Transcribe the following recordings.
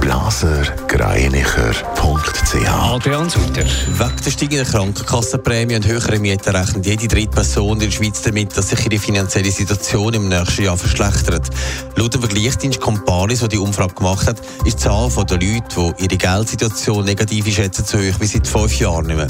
blasergreinicher.ch Adrian Sutter. Wegen der steigenden Krankenkassenprämie und höheren Mieten rechnet jede dritte Person in der Schweiz damit, dass sich ihre finanzielle Situation im nächsten Jahr verschlechtert. Laut dem Vergleichsdienst Comparis, der die Umfrage gemacht hat, ist die Zahl der Leute, die ihre Geldsituation negativ schätzen, so hoch wie seit fünf Jahren nicht mehr.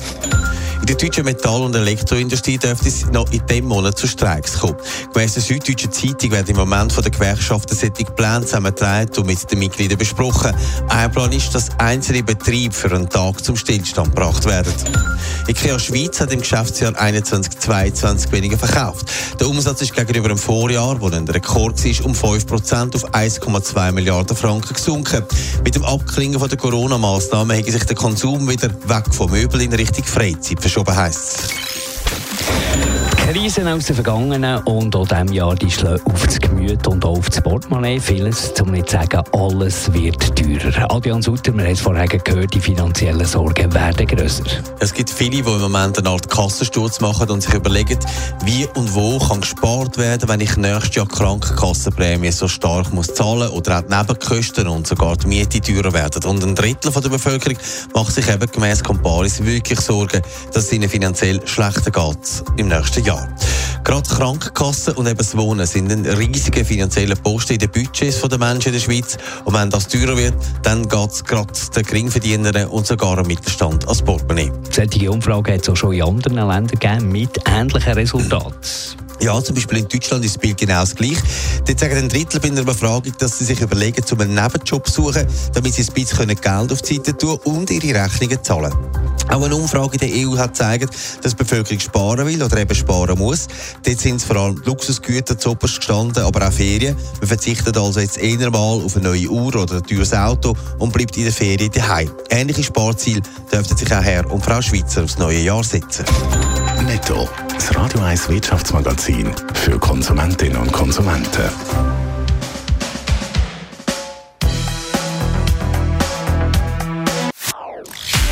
In der deutschen Metall- und Elektroindustrie dürfte es noch in diesem Monat zu Streiks kommen. Gemäss der Süddeutschen Zeitung werden im Moment von den Gewerkschaften solche Pläne zusammengetragen und mit den Mitgliedern besprochen. Ein Plan ist, dass einzelne Betriebe für einen Tag zum Stillstand gebracht werden. IKEA Schweiz hat im Geschäftsjahr 21/22 weniger verkauft. Der Umsatz ist gegenüber dem Vorjahr, wo ein Rekord war, um 5% auf 1,2 Milliarden Franken gesunken. Mit dem Abklingen der Corona-Massnahmen hat sich der Konsum wieder weg von Möbeln in Richtung Freizeit verschoben, heisst. Krisen aus der Vergangenen und auch diesem Jahr die schlagen auf das Gemüt und auch auf das Portemonnaie. Vieles, um nicht zu sagen, alles wird teurer. Adrian Sutter, wir haben es vorher gehört, die finanziellen Sorgen werden grösser. Es gibt viele, die im Moment eine Art Kassensturz machen und sich überlegen, wie und wo kann gespart werden, wenn ich nächstes Jahr Krankenkassenprämie so stark muss zahlen oder auch die Nebenkosten und sogar die Miete teurer werden. Und ein Drittel von der Bevölkerung macht sich eben gemäss Comparis wirklich Sorgen, dass es ihnen finanziell schlechter geht im nächsten Jahr. Gerade Krankenkassen und eben das Wohnen sind ein riesiger finanzieller Posten in den Budgets der Menschen in der Schweiz. Und wenn das teurer wird, dann geht es gerade den Geringverdienern und sogar am Mittelstand als Portemonnaie. Solche Umfragen hat es auch schon in anderen Ländern gegeben mit ähnlichen Resultaten. Ja, zum Beispiel in Deutschland ist das Bild genau das gleiche. Dort sagen ein Drittel bei einer Befragung, dass sie sich überlegen, zu einem Nebenjob zu suchen, damit sie ein bisschen Geld auf die Seite tun und ihre Rechnungen zahlen. Auch eine Umfrage in der EU hat gezeigt, dass die Bevölkerung sparen will oder eben sparen muss. Dort sind vor allem Luxusgüter zuoberst gestanden, aber auch Ferien. Man verzichtet also jetzt eher mal auf eine neue Uhr oder ein teures Auto und bleibt in der Ferien daheim. Ähnliche Sparziele dürften sich auch Herr und Frau Schweizer aufs neue Jahr setzen. Netto, das Radio 1 Wirtschaftsmagazin für Konsumentinnen und Konsumenten.